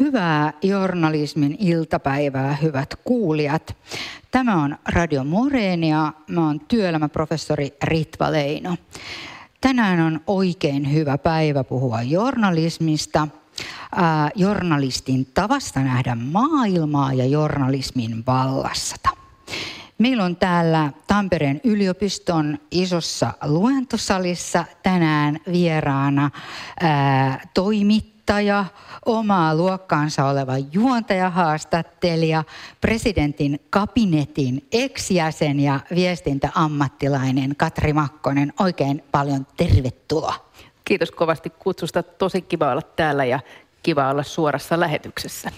Hyvää journalismin iltapäivää, hyvät kuulijat. Tämä on Radio Moreenia. Mä oon työelämäprofessori Ritva Leino. Tänään on oikein hyvä päivä puhua journalismista, äh, journalistin tavasta nähdä maailmaa ja journalismin vallassata. Meillä on täällä Tampereen yliopiston isossa luentosalissa tänään vieraana ää, toimittaja, omaa luokkaansa oleva juontajahaastattelija, presidentin kabinetin ex-jäsen ja viestintäammattilainen Katri Makkonen. Oikein paljon tervetuloa. Kiitos kovasti kutsusta. Tosi kiva olla täällä ja kiva olla suorassa lähetyksessä.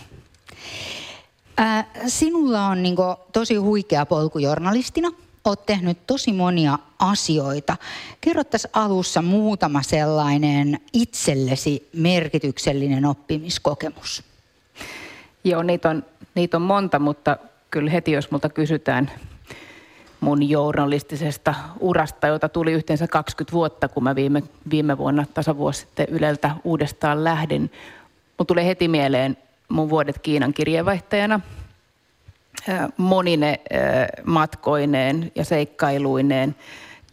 Ää, sinulla on niin kuin, tosi huikea polku journalistina. Olet tehnyt tosi monia asioita. Kerro tässä alussa muutama sellainen itsellesi merkityksellinen oppimiskokemus. Joo, niitä on, niitä on monta, mutta kyllä heti jos multa kysytään mun journalistisesta urasta, jota tuli yhteensä 20 vuotta, kun mä viime, viime vuonna tasavuosi sitten Yleltä uudestaan lähdin. Mun tulee heti mieleen mun vuodet Kiinan kirjeenvaihtajana monine matkoineen ja seikkailuineen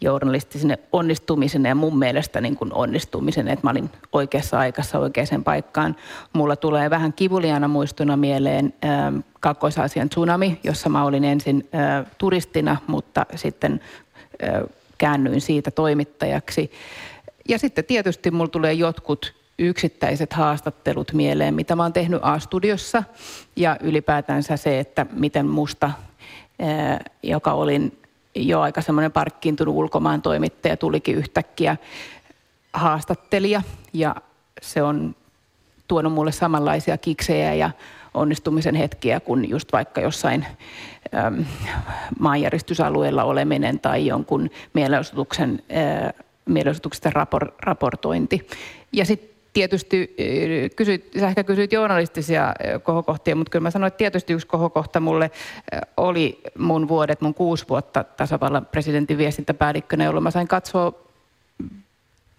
journalistisine onnistumisen ja mun mielestä niin kuin onnistumisen, että mä olin oikeassa aikassa oikeaan paikkaan. Mulla tulee vähän kivuliana muistuna mieleen äh, Kakkois-Aasian tsunami, jossa mä olin ensin äh, turistina, mutta sitten äh, käännyin siitä toimittajaksi. Ja sitten tietysti mulla tulee jotkut yksittäiset haastattelut mieleen, mitä mä oon tehnyt A-studiossa ja ylipäätänsä se, että miten musta, joka olin jo aika semmoinen parkkiintunut ulkomaan toimittaja, tulikin yhtäkkiä haastattelija ja se on tuonut mulle samanlaisia kiksejä ja onnistumisen hetkiä kuin just vaikka jossain äm, maanjäristysalueella oleminen tai jonkun mielenosoituksen, äh, raportointi. Ja sitten tietysti kysyit, sä ehkä kysyit journalistisia kohokohtia, mutta kyllä mä sanoin, että tietysti yksi kohokohta mulle oli mun vuodet, mun kuusi vuotta tasavallan presidentin viestintäpäällikkönä, jolloin mä sain katsoa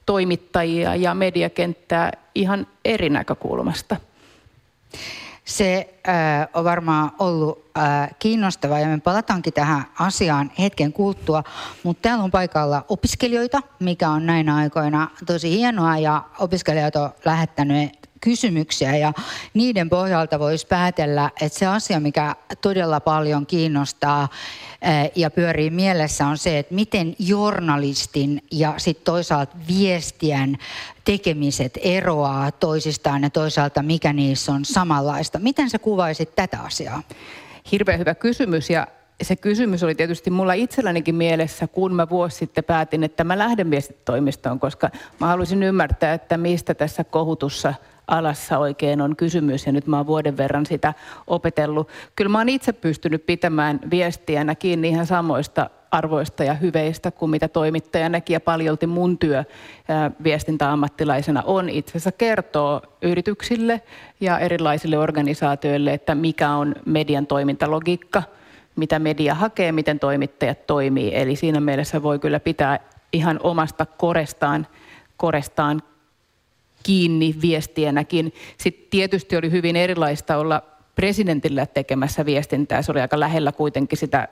toimittajia ja mediakenttää ihan eri näkökulmasta. Se äh, on varmaan ollut äh, kiinnostavaa ja me palataankin tähän asiaan hetken kulttua, mutta täällä on paikalla opiskelijoita, mikä on näinä aikoina tosi hienoa ja opiskelijat on lähettänyt kysymyksiä ja niiden pohjalta voisi päätellä, että se asia, mikä todella paljon kiinnostaa eh, ja pyörii mielessä on se, että miten journalistin ja sitten toisaalta viestien tekemiset eroaa toisistaan ja toisaalta mikä niissä on samanlaista. Miten sä kuvaisit tätä asiaa? Hirveän hyvä kysymys ja se kysymys oli tietysti mulla itsellänikin mielessä, kun mä vuosi sitten päätin, että mä lähden viestitoimistoon, koska mä haluaisin ymmärtää, että mistä tässä kohutussa – alassa oikein on kysymys ja nyt mä oon vuoden verran sitä opetellut. Kyllä mä oon itse pystynyt pitämään viestiänä kiinni ihan samoista arvoista ja hyveistä kuin mitä toimittajanakin ja paljolti mun työ viestintäammattilaisena on itse asiassa kertoo yrityksille ja erilaisille organisaatioille, että mikä on median toimintalogiikka, mitä media hakee, miten toimittajat toimii. Eli siinä mielessä voi kyllä pitää ihan omasta korestaan, korestaan kiinni viestienäkin. Sitten tietysti oli hyvin erilaista olla presidentillä tekemässä viestintää. Se oli aika lähellä kuitenkin sitä,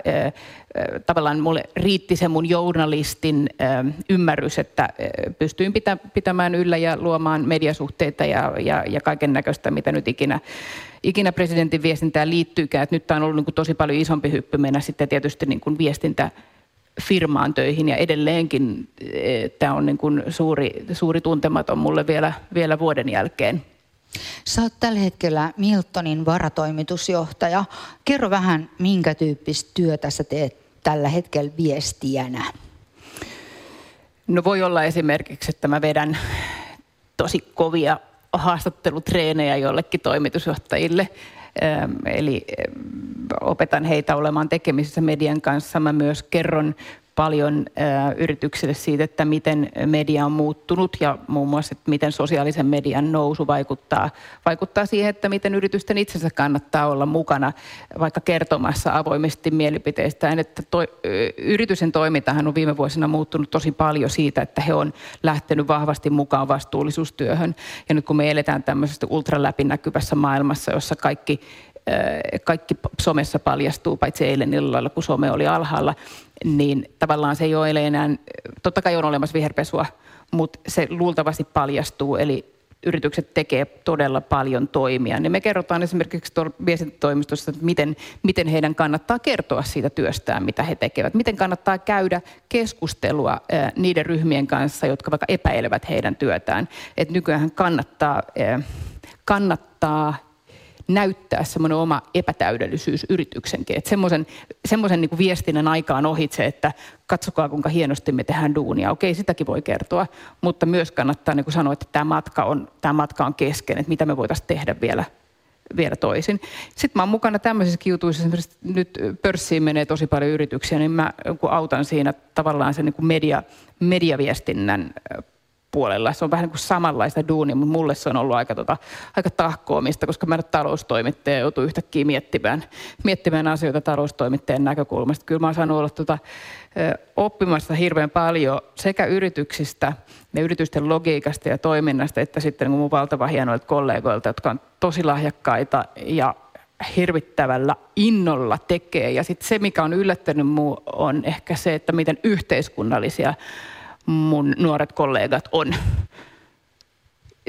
tavallaan mulle riitti se mun journalistin ymmärrys, että pystyin pitämään yllä ja luomaan mediasuhteita ja, ja, ja kaiken näköistä, mitä nyt ikinä, ikinä presidentin viestintään liittyykään. Et nyt tämä on ollut niin kuin tosi paljon isompi hyppy mennä sitten tietysti niin kuin viestintä firmaan töihin ja edelleenkin eh, tämä on niin kuin suuri, suuri tuntematon mulle vielä, vielä vuoden jälkeen. Sä oot tällä hetkellä Miltonin varatoimitusjohtaja. Kerro vähän, minkä tyyppistä työtä sä teet tällä hetkellä viestijänä? No voi olla esimerkiksi, että mä vedän tosi kovia haastattelutreenejä jollekin toimitusjohtajille. Eli opetan heitä olemaan tekemisissä median kanssa. Mä myös kerron paljon yrityksille siitä, että miten media on muuttunut ja muun muassa, että miten sosiaalisen median nousu vaikuttaa, vaikuttaa siihen, että miten yritysten itsensä kannattaa olla mukana vaikka kertomassa avoimesti mielipiteistään. Että toi, yritysten toimintahan on viime vuosina muuttunut tosi paljon siitä, että he on lähtenyt vahvasti mukaan vastuullisuustyöhön. Ja nyt kun me eletään tämmöisessä ultraläpinäkyvässä maailmassa, jossa kaikki kaikki somessa paljastuu, paitsi eilen illalla, kun some oli alhaalla, niin tavallaan se ei ole enää, totta kai on olemassa viherpesua, mutta se luultavasti paljastuu, eli yritykset tekee todella paljon toimia. Niin me kerrotaan esimerkiksi viestintätoimistossa, että miten, miten heidän kannattaa kertoa siitä työstään, mitä he tekevät. Miten kannattaa käydä keskustelua niiden ryhmien kanssa, jotka vaikka epäilevät heidän työtään. Että nykyään kannattaa, kannattaa näyttää semmoinen oma epätäydellisyys yrityksenkin. Että semmoisen, semmoisen niin viestinnän aikaan ohitse, että katsokaa kuinka hienosti me tehdään duunia. Okei, sitäkin voi kertoa, mutta myös kannattaa niin kuin sanoa, että tämä matka on, tämä matka on kesken, että mitä me voitaisiin tehdä vielä vielä toisin. Sitten mä oon mukana tämmöisissä jutuissa, esimerkiksi nyt pörssiin menee tosi paljon yrityksiä, niin mä autan siinä tavallaan sen niin kuin media, mediaviestinnän puolella. Se on vähän niin kuin samanlaista duunia, mutta mulle se on ollut aika, tota, aika tahkoamista, koska mä nyt taloustoimittaja joutuu yhtäkkiä miettimään, miettimään asioita taloustoimittajan näkökulmasta. Kyllä mä oon saanut olla tota, oppimassa hirveän paljon sekä yrityksistä ja yritysten logiikasta ja toiminnasta, että sitten mun valtava hienoilta kollegoilta, jotka on tosi lahjakkaita ja hirvittävällä innolla tekee. Ja sitten se, mikä on yllättänyt muu, on ehkä se, että miten yhteiskunnallisia mun nuoret kollegat on.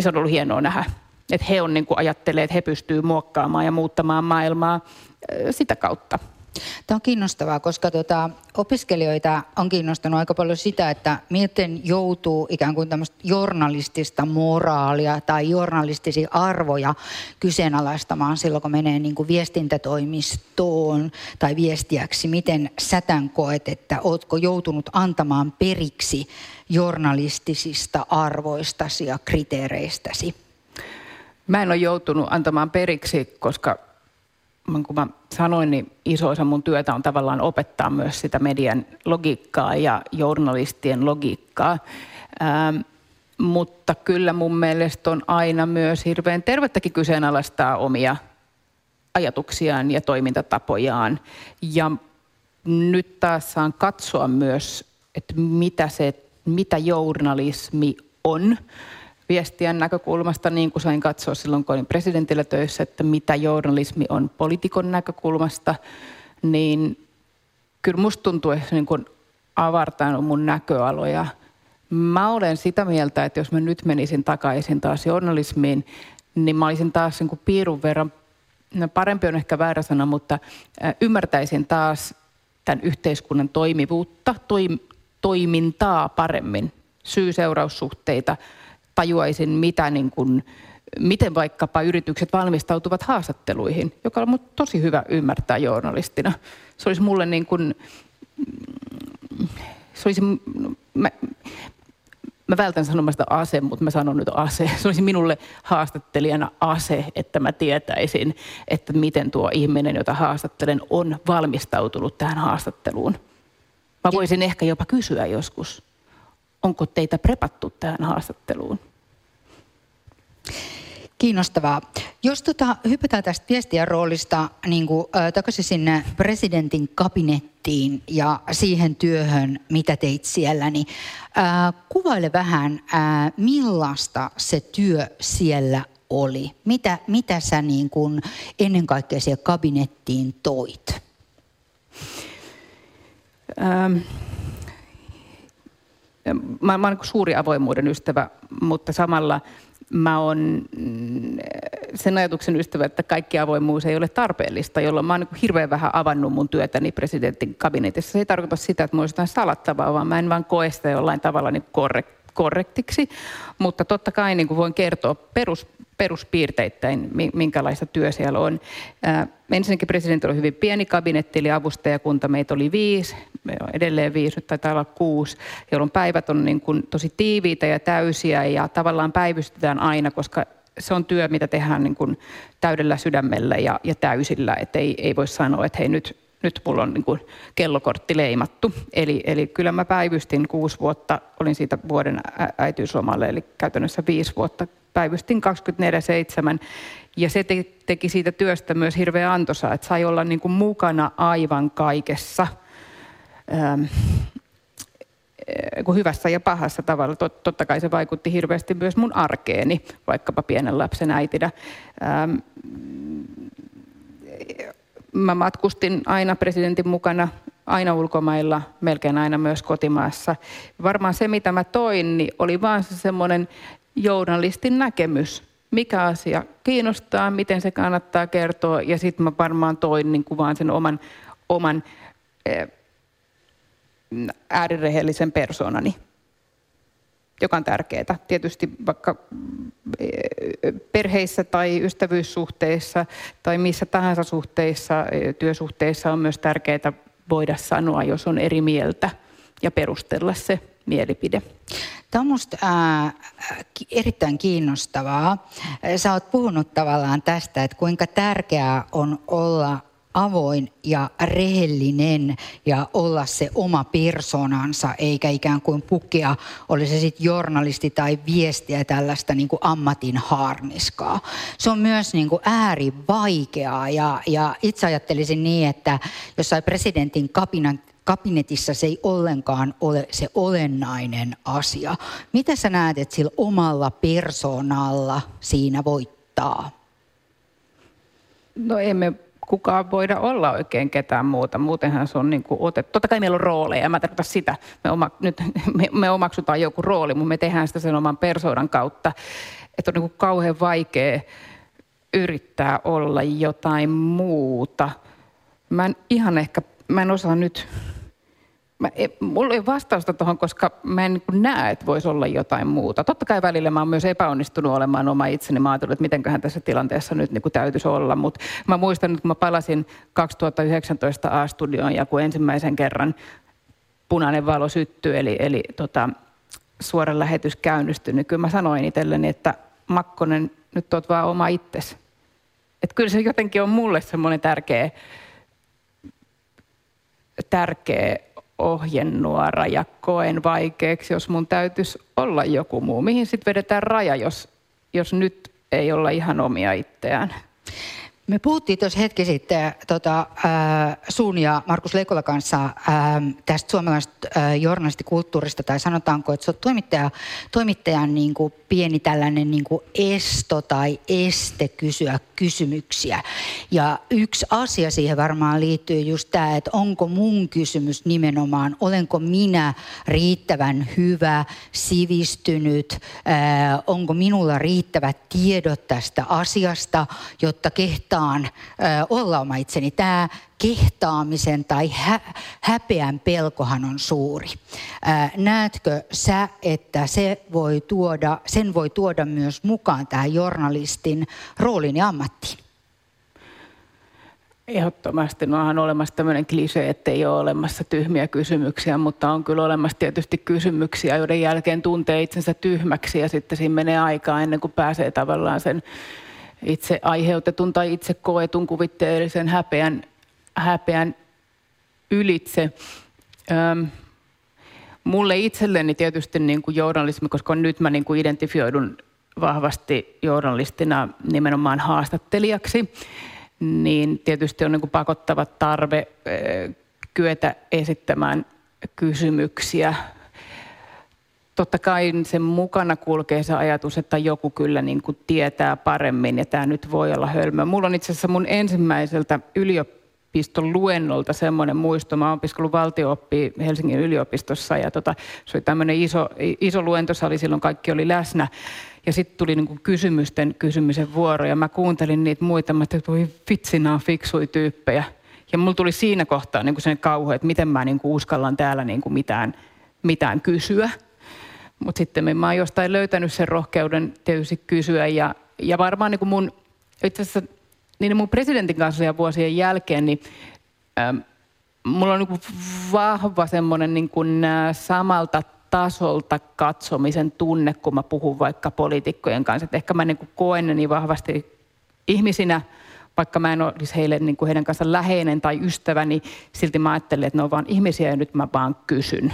Se on ollut hienoa nähdä, että he on niin kuin ajattelee, että he pystyvät muokkaamaan ja muuttamaan maailmaa sitä kautta. Tämä on kiinnostavaa, koska tuota, opiskelijoita on kiinnostanut aika paljon sitä, että miten joutuu ikään kuin tämmöistä journalistista moraalia tai journalistisia arvoja kyseenalaistamaan silloin, kun menee niin kuin viestintätoimistoon tai viestiäksi. Miten sätän koet, että oletko joutunut antamaan periksi journalistisista arvoistasi ja kriteereistäsi? Mä en ole joutunut antamaan periksi, koska kun mä sanoin, niin iso osa mun työtä on tavallaan opettaa myös sitä median logiikkaa ja journalistien logiikkaa. Ähm, mutta kyllä mun mielestä on aina myös hirveän tervettäkin kyseenalaistaa omia ajatuksiaan ja toimintatapojaan. Ja nyt taas saan katsoa myös, että mitä, se, mitä journalismi on viestien näkökulmasta, niin kuin sain katsoa silloin, kun olin presidentillä töissä, että mitä journalismi on poliitikon näkökulmasta, niin kyllä musta tuntuu, että se niin kuin avartanut mun näköaloja. Mä olen sitä mieltä, että jos mä nyt menisin takaisin taas journalismiin, niin mä olisin taas niin kuin piirun verran, no parempi on ehkä väärä sana, mutta ymmärtäisin taas tämän yhteiskunnan toimivuutta, toim, toimintaa paremmin, syy-seuraussuhteita – tajuaisin, mitä niin kuin, miten vaikkapa yritykset valmistautuvat haastatteluihin, joka on tosi hyvä ymmärtää journalistina. Se olisi mulle niin kuin, se olisi, mä, mä vältän sanomasta ase, mutta mä sanon nyt ase. Se olisi minulle haastattelijana ase, että mä tietäisin, että miten tuo ihminen, jota haastattelen, on valmistautunut tähän haastatteluun. Mä voisin ehkä jopa kysyä joskus, onko teitä prepattu tähän haastatteluun? Kiinnostavaa. Jos tota, hypätään tästä viestien roolista niin kuin, äh, takaisin sinne presidentin kabinettiin ja siihen työhön, mitä teit siellä, niin äh, kuvaile vähän, äh, millaista se työ siellä oli. Mitä, mitä sä niin kuin, ennen kaikkea siihen kabinettiin toit? Ähm, mä, mä olen niin suuri avoimuuden ystävä, mutta samalla mä oon mm, sen ajatuksen ystävä, että kaikki avoimuus ei ole tarpeellista, jolloin mä oon niin hirveän vähän avannut mun työtäni presidentin kabinetissa. Se ei tarkoita sitä, että mä olisin salattavaa, vaan mä en vaan koe sitä jollain tavalla niin korrektiksi. Mutta totta kai niin voin kertoa perus, peruspiirteittäin, minkälaista työ siellä on. Ää, ensinnäkin presidentti oli hyvin pieni kabinetti, eli avustajakunta. Meitä oli viisi, me on edelleen viisi, nyt taitaa olla kuusi, jolloin päivät on niin kuin tosi tiiviitä ja täysiä ja tavallaan päivystetään aina, koska se on työ, mitä tehdään niin kuin täydellä sydämellä ja, ja täysillä. Että ei, ei voi sanoa, että hei nyt nyt mulla on niin kuin kellokortti leimattu. Eli, eli kyllä mä päivystin kuusi vuotta, olin siitä vuoden äitiyslomalle, eli käytännössä viisi vuotta päivystin 24-7 ja se te, teki siitä työstä myös hirveän antoisaa, että sai olla niin kuin mukana aivan kaikessa. Ähm, hyvässä ja pahassa tavalla. Tot, totta kai se vaikutti hirveästi myös mun arkeeni, vaikkapa pienen lapsen äitinä. Ähm, mä matkustin aina presidentin mukana, aina ulkomailla, melkein aina myös kotimaassa. Varmaan se, mitä mä toin, niin oli vaan se semmoinen journalistin näkemys, mikä asia kiinnostaa, miten se kannattaa kertoa, ja sitten mä varmaan toin niin kuin vaan sen oman, oman eh, äärirehellisen persoonani, joka on tärkeää. Tietysti vaikka eh, perheissä tai ystävyyssuhteissa tai missä tahansa suhteissa, eh, työsuhteissa on myös tärkeää voida sanoa, jos on eri mieltä ja perustella se mielipide. Tämä on minusta erittäin kiinnostavaa. Sä oot puhunut tavallaan tästä, että kuinka tärkeää on olla avoin ja rehellinen ja olla se oma persoonansa, eikä ikään kuin pukea, oli se sitten journalisti tai viestiä tällaista niin kuin ammatin harniskaa. Se on myös niin kuin äärivaikeaa ja, ja itse ajattelisin niin, että jossain presidentin kabinet, kabinetissa se ei ollenkaan ole se olennainen asia. Mitä sä näet, että sillä omalla persoonalla siinä voittaa? No emme kukaan voida olla oikein ketään muuta. Muutenhan se on niin kuin otettu. Totta kai meillä on rooleja, mä tarkoitan sitä. Me, oma, nyt, me, me omaksutaan joku rooli, mutta me tehdään sitä sen oman persoonan kautta. Että on niin kuin kauhean vaikea yrittää olla jotain muuta. Mä en ihan ehkä, mä en osaa nyt Mä, mulla ei vastausta tuohon, koska mä en niin näe, että voisi olla jotain muuta. Totta kai välillä mä oon myös epäonnistunut olemaan oma itseni. Mä ajattelin, että mitenköhän tässä tilanteessa nyt niin kuin täytyisi olla. Mutta mä muistan, että kun mä palasin 2019 A-studioon ja kun ensimmäisen kerran punainen valo syttyi, eli, eli tota, suora lähetys käynnistyi, niin kyllä mä sanoin itselleni, että Makkonen, nyt oot vaan oma itsesi. Että kyllä se jotenkin on mulle semmoinen tärkeä, tärkeä ohjenuora ja koen vaikeaksi, jos mun täytyisi olla joku muu. Mihin sitten vedetään raja, jos, jos nyt ei olla ihan omia itseään? Me puhuttiin tuossa hetki sitten tota, äh, Suun ja Markus Leikola kanssa äh, tästä suomalaisesta äh, journalistikulttuurista, tai sanotaanko, että se on toimittaja, toimittajan niin kuin pieni tällainen niin kuin esto tai este kysyä kysymyksiä. Ja yksi asia siihen varmaan liittyy just tämä, että onko mun kysymys nimenomaan, olenko minä riittävän hyvä, sivistynyt, äh, onko minulla riittävät tiedot tästä asiasta, jotta kehtaan äh, olla oma itseni. Tämä kehtaamisen tai hä- häpeän pelkohan on suuri. Ää, näetkö sä, että se voi tuoda, sen voi tuoda myös mukaan tähän journalistin roolin ja ammattiin? Ehdottomasti. No on olemassa tämmöinen klise, että ei ole olemassa tyhmiä kysymyksiä, mutta on kyllä olemassa tietysti kysymyksiä, joiden jälkeen tuntee itsensä tyhmäksi ja sitten siinä menee aikaa ennen kuin pääsee tavallaan sen itse aiheutetun tai itse koetun kuvitteellisen häpeän häpeän ylitse. Öm, mulle itselleni tietysti niin kuin journalismi, koska nyt mä niin kuin identifioidun vahvasti journalistina nimenomaan haastattelijaksi, niin tietysti on niin kuin pakottava tarve kyetä esittämään kysymyksiä. Totta kai sen mukana kulkee se ajatus, että joku kyllä niin kuin tietää paremmin ja tämä nyt voi olla hölmö. Mulla on itse asiassa mun ensimmäiseltä yliopiston luennolta semmoinen muisto. Mä oon opiskellut valtio Helsingin yliopistossa ja tota, se oli tämmöinen iso, iso luentosali, silloin kaikki oli läsnä. Ja sitten tuli niinku kysymysten kysymisen vuoro ja mä kuuntelin niitä muita, mä että voi vitsi, nämä on fiksui tyyppejä. Ja mulla tuli siinä kohtaa niinku sen kauhu, että miten mä niinku uskallan täällä niinku mitään, mitään kysyä. Mutta sitten mä oon jostain löytänyt sen rohkeuden tietysti kysyä ja, ja varmaan niinku mun itse asiassa niin mun presidentin kanssa ja vuosien jälkeen, niin ähm, mulla on niin vahva semmoinen niin kuin, samalta tasolta katsomisen tunne, kun mä puhun vaikka poliitikkojen kanssa. Et ehkä mä niin kuin koen ne niin vahvasti ihmisinä, vaikka mä en olisi heille niin kuin heidän kanssa läheinen tai ystävä, niin silti mä ajattelen, että ne on vaan ihmisiä ja nyt mä vaan kysyn.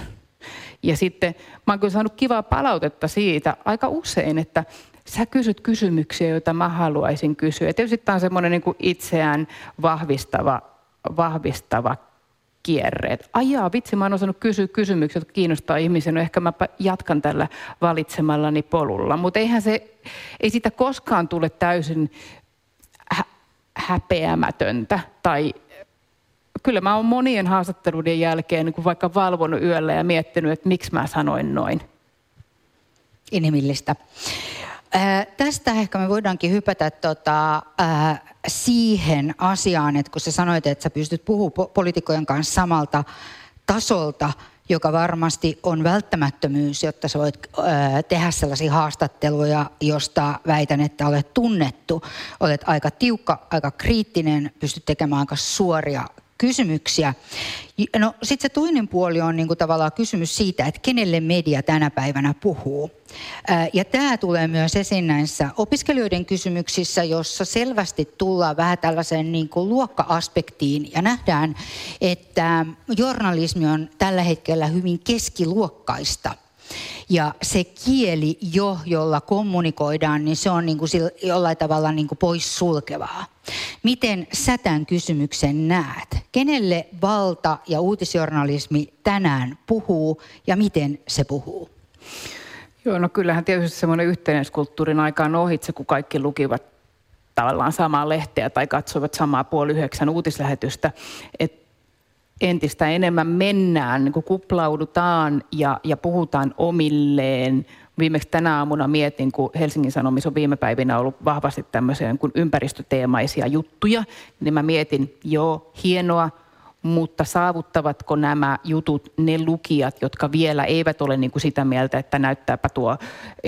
Ja sitten mä oon kyllä saanut kivaa palautetta siitä aika usein, että sä kysyt kysymyksiä, joita mä haluaisin kysyä. Ja tietysti tämä on semmoinen niin itseään vahvistava, vahvistava kierre. Et ajaa, vitsi, mä oon osannut kysyä kysymyksiä, jotka kiinnostaa ihmisiä, no ehkä mä jatkan tällä valitsemallani polulla. Mutta eihän se, ei sitä koskaan tule täysin hä- häpeämätöntä tai kyllä mä oon monien haastatteluiden jälkeen niin vaikka valvonut yöllä ja miettinyt, että miksi mä sanoin noin. Inhimillistä. Äh, tästä ehkä me voidaankin hypätä tota, äh, siihen asiaan, että kun sä sanoit, että sä pystyt puhumaan po- poliitikkojen kanssa samalta tasolta, joka varmasti on välttämättömyys, jotta sä voit äh, tehdä sellaisia haastatteluja, josta väitän, että olet tunnettu. Olet aika tiukka, aika kriittinen, pystyt tekemään aika suoria kysymyksiä. No sitten se toinen puoli on niin kuin tavallaan kysymys siitä, että kenelle media tänä päivänä puhuu. Ja tämä tulee myös esiin näissä opiskelijoiden kysymyksissä, jossa selvästi tullaan vähän tällaiseen niin kuin luokka-aspektiin ja nähdään, että journalismi on tällä hetkellä hyvin keskiluokkaista – ja se kieli jo, jolla kommunikoidaan, niin se on niin kuin jollain tavalla niin kuin poissulkevaa. Miten sä tämän kysymyksen näet? Kenelle valta ja uutisjournalismi tänään puhuu ja miten se puhuu? Joo, no kyllähän tietysti semmoinen yhteiskulttuurin aikaan ohitse, kun kaikki lukivat tavallaan samaa lehteä tai katsoivat samaa puoli yhdeksän uutislähetystä. Et entistä enemmän mennään, niin kuin kuplaudutaan ja, ja puhutaan omilleen. Viimeksi tänä aamuna mietin, kun Helsingin Sanomissa on viime päivinä ollut vahvasti tämmöisiä niin ympäristöteemaisia juttuja, niin mä mietin, joo, hienoa, mutta saavuttavatko nämä jutut ne lukijat, jotka vielä eivät ole niin kuin sitä mieltä, että näyttääpä tuo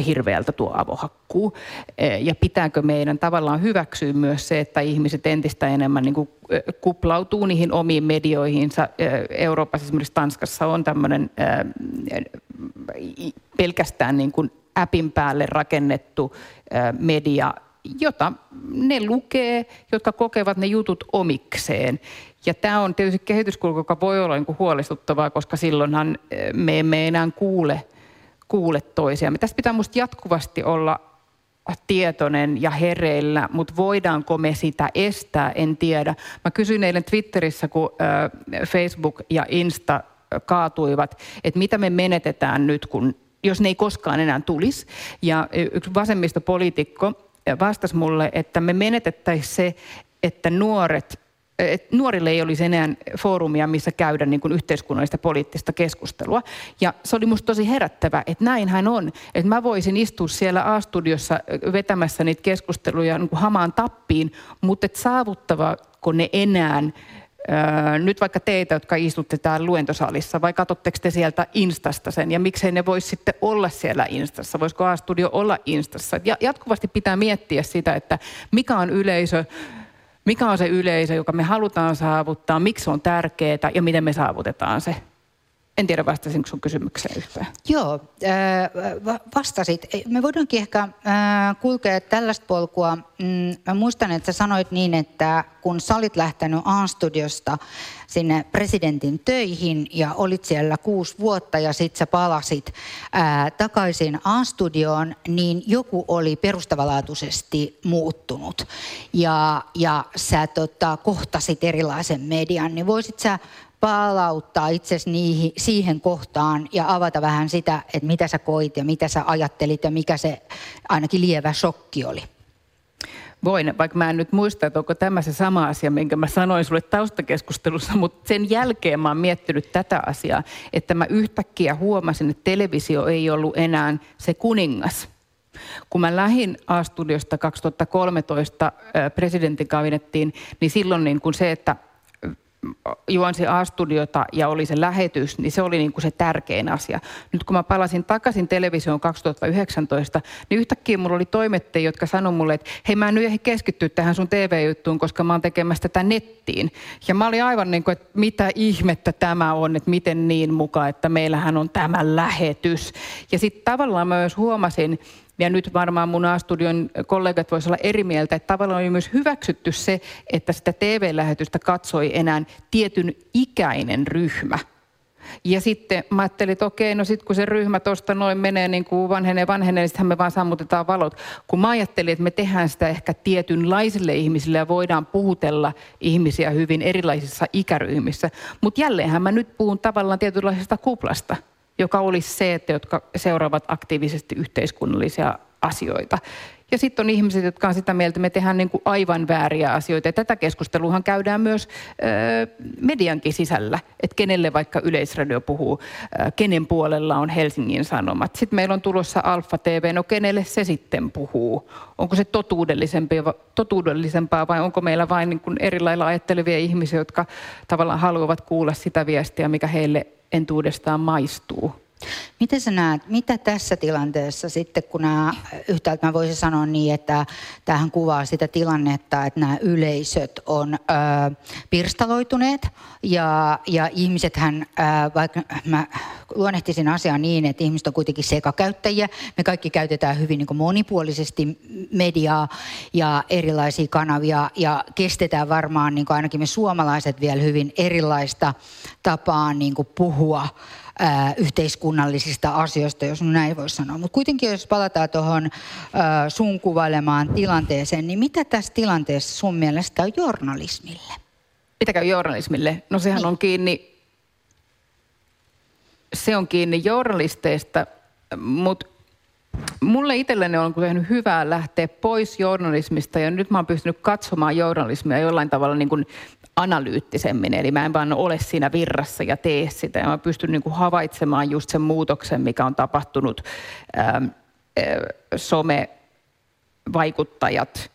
hirveältä tuo avohakkuu. E, ja pitääkö meidän tavallaan hyväksyä myös se, että ihmiset entistä enemmän niin kuin e, kuplautuu niihin omiin medioihinsa. E, Euroopassa esimerkiksi Tanskassa on tämmöinen pelkästään niin kuin appin päälle rakennettu media, jota ne lukee, jotka kokevat ne jutut omikseen. Ja tämä on tietysti kehityskulku, joka voi olla niin huolestuttavaa, koska silloinhan eh, me emme enää kuule, kuule toisiamme. Tästä pitää minusta jatkuvasti olla tietoinen ja hereillä, mutta voidaanko me sitä estää, en tiedä. Mä kysyin eilen Twitterissä, kun eh, Facebook ja Insta kaatuivat, että mitä me menetetään nyt, kun, jos ne ei koskaan enää tulisi. Ja yksi vasemmistopoliitikko vastasi mulle, että me menetettäisiin se, että nuoret että nuorille ei olisi enää foorumia, missä käydä niin kuin yhteiskunnallista poliittista keskustelua. Ja se oli musta tosi herättävä, että näinhän on. Että mä voisin istua siellä A-studiossa vetämässä niitä keskusteluja niin kuin hamaan tappiin, mutta et ne enää Nyt vaikka teitä, jotka istutte täällä luentosalissa, vai katsotteko te sieltä Instasta sen, ja miksei ne voisi sitten olla siellä Instassa, voisiko A-studio olla Instassa. Ja jatkuvasti pitää miettiä sitä, että mikä on yleisö, mikä on se yleisö, joka me halutaan saavuttaa, miksi se on tärkeää ja miten me saavutetaan se. En tiedä, vastasinko sun kysymykseen yhtään. Joo, äh, vastasit. Me voidaankin ehkä äh, kulkea tällaista polkua. Mm, mä muistan, että sä sanoit niin, että kun sä olit lähtenyt A-studiosta sinne presidentin töihin ja olit siellä kuusi vuotta ja sitten sä palasit ää, takaisin A-studioon, niin joku oli perustavanlaatuisesti muuttunut. Ja, ja sä tota, kohtasit erilaisen median, niin voisit sä palauttaa itsesi siihen kohtaan ja avata vähän sitä, että mitä sä koit ja mitä sä ajattelit ja mikä se ainakin lievä shokki oli? Voin, vaikka mä en nyt muista, että onko tämä se sama asia, minkä mä sanoin sulle taustakeskustelussa, mutta sen jälkeen mä oon miettinyt tätä asiaa, että mä yhtäkkiä huomasin, että televisio ei ollut enää se kuningas. Kun mä lähdin A-studiosta 2013 presidentin kabinettiin, niin silloin niin kuin se, että juonsi A-studiota ja oli se lähetys, niin se oli niin kuin se tärkein asia. Nyt kun mä palasin takaisin televisioon 2019, niin yhtäkkiä mulla oli toimittajia, jotka sanoi mulle, että hei mä en nyt keskittyä tähän sun TV-juttuun, koska mä oon tekemässä tätä nettiin. Ja mä olin aivan niin kuin, että mitä ihmettä tämä on, että miten niin mukaan, että meillähän on tämä lähetys. Ja sitten tavallaan mä myös huomasin, ja nyt varmaan mun A-studion kollegat voisivat olla eri mieltä, että tavallaan oli myös hyväksytty se, että sitä TV-lähetystä katsoi enää tietyn ikäinen ryhmä. Ja sitten mä ajattelin, että okei, no sitten kun se ryhmä tuosta noin menee niin kuin vanhenee vanhenee, niin me vaan sammutetaan valot. Kun mä ajattelin, että me tehdään sitä ehkä tietynlaisille ihmisille ja voidaan puhutella ihmisiä hyvin erilaisissa ikäryhmissä. Mutta jälleenhän mä nyt puhun tavallaan tietynlaisesta kuplasta, joka olisi se, että jotka seuraavat aktiivisesti yhteiskunnallisia asioita. Ja sitten on ihmiset, jotka on sitä mieltä, että me tehdään niin kuin aivan vääriä asioita. Ja tätä keskusteluhan käydään myös ö, mediankin sisällä, että kenelle vaikka Yleisradio puhuu, ö, kenen puolella on Helsingin Sanomat. Sitten meillä on tulossa Alfa TV, no kenelle se sitten puhuu? Onko se totuudellisempaa vai onko meillä vain niin kuin eri lailla ajattelevia ihmisiä, jotka tavallaan haluavat kuulla sitä viestiä, mikä heille entuudestaan maistuu? Miten sä näet, mitä tässä tilanteessa sitten, kun nämä, yhtäältä mä voisin sanoa niin, että tähän kuvaa sitä tilannetta, että nämä yleisöt on ö, pirstaloituneet ja, ja ihmisethän, ö, vaikka mä luonnehtisin asiaa niin, että ihmiset on kuitenkin sekakäyttäjiä, me kaikki käytetään hyvin niin monipuolisesti mediaa ja erilaisia kanavia ja kestetään varmaan niin ainakin me suomalaiset vielä hyvin erilaista tapaa niin puhua ää, yhteiskunnallisista asioista, jos näin voi sanoa. Mutta kuitenkin jos palataan tuohon sun kuvailemaan tilanteeseen, niin mitä tässä tilanteessa sun mielestä on journalismille? Mitä käy journalismille? No sehän niin. on kiinni, se on kiinni journalisteista, mutta Mulle itselleni on tehnyt hyvää lähteä pois journalismista ja nyt mä oon pystynyt katsomaan journalismia jollain tavalla niin kuin analyyttisemmin. Eli mä en vaan ole siinä virrassa ja tee sitä. Ja mä pystyn niin kuin havaitsemaan just sen muutoksen, mikä on tapahtunut ähm, äh, some-vaikuttajat,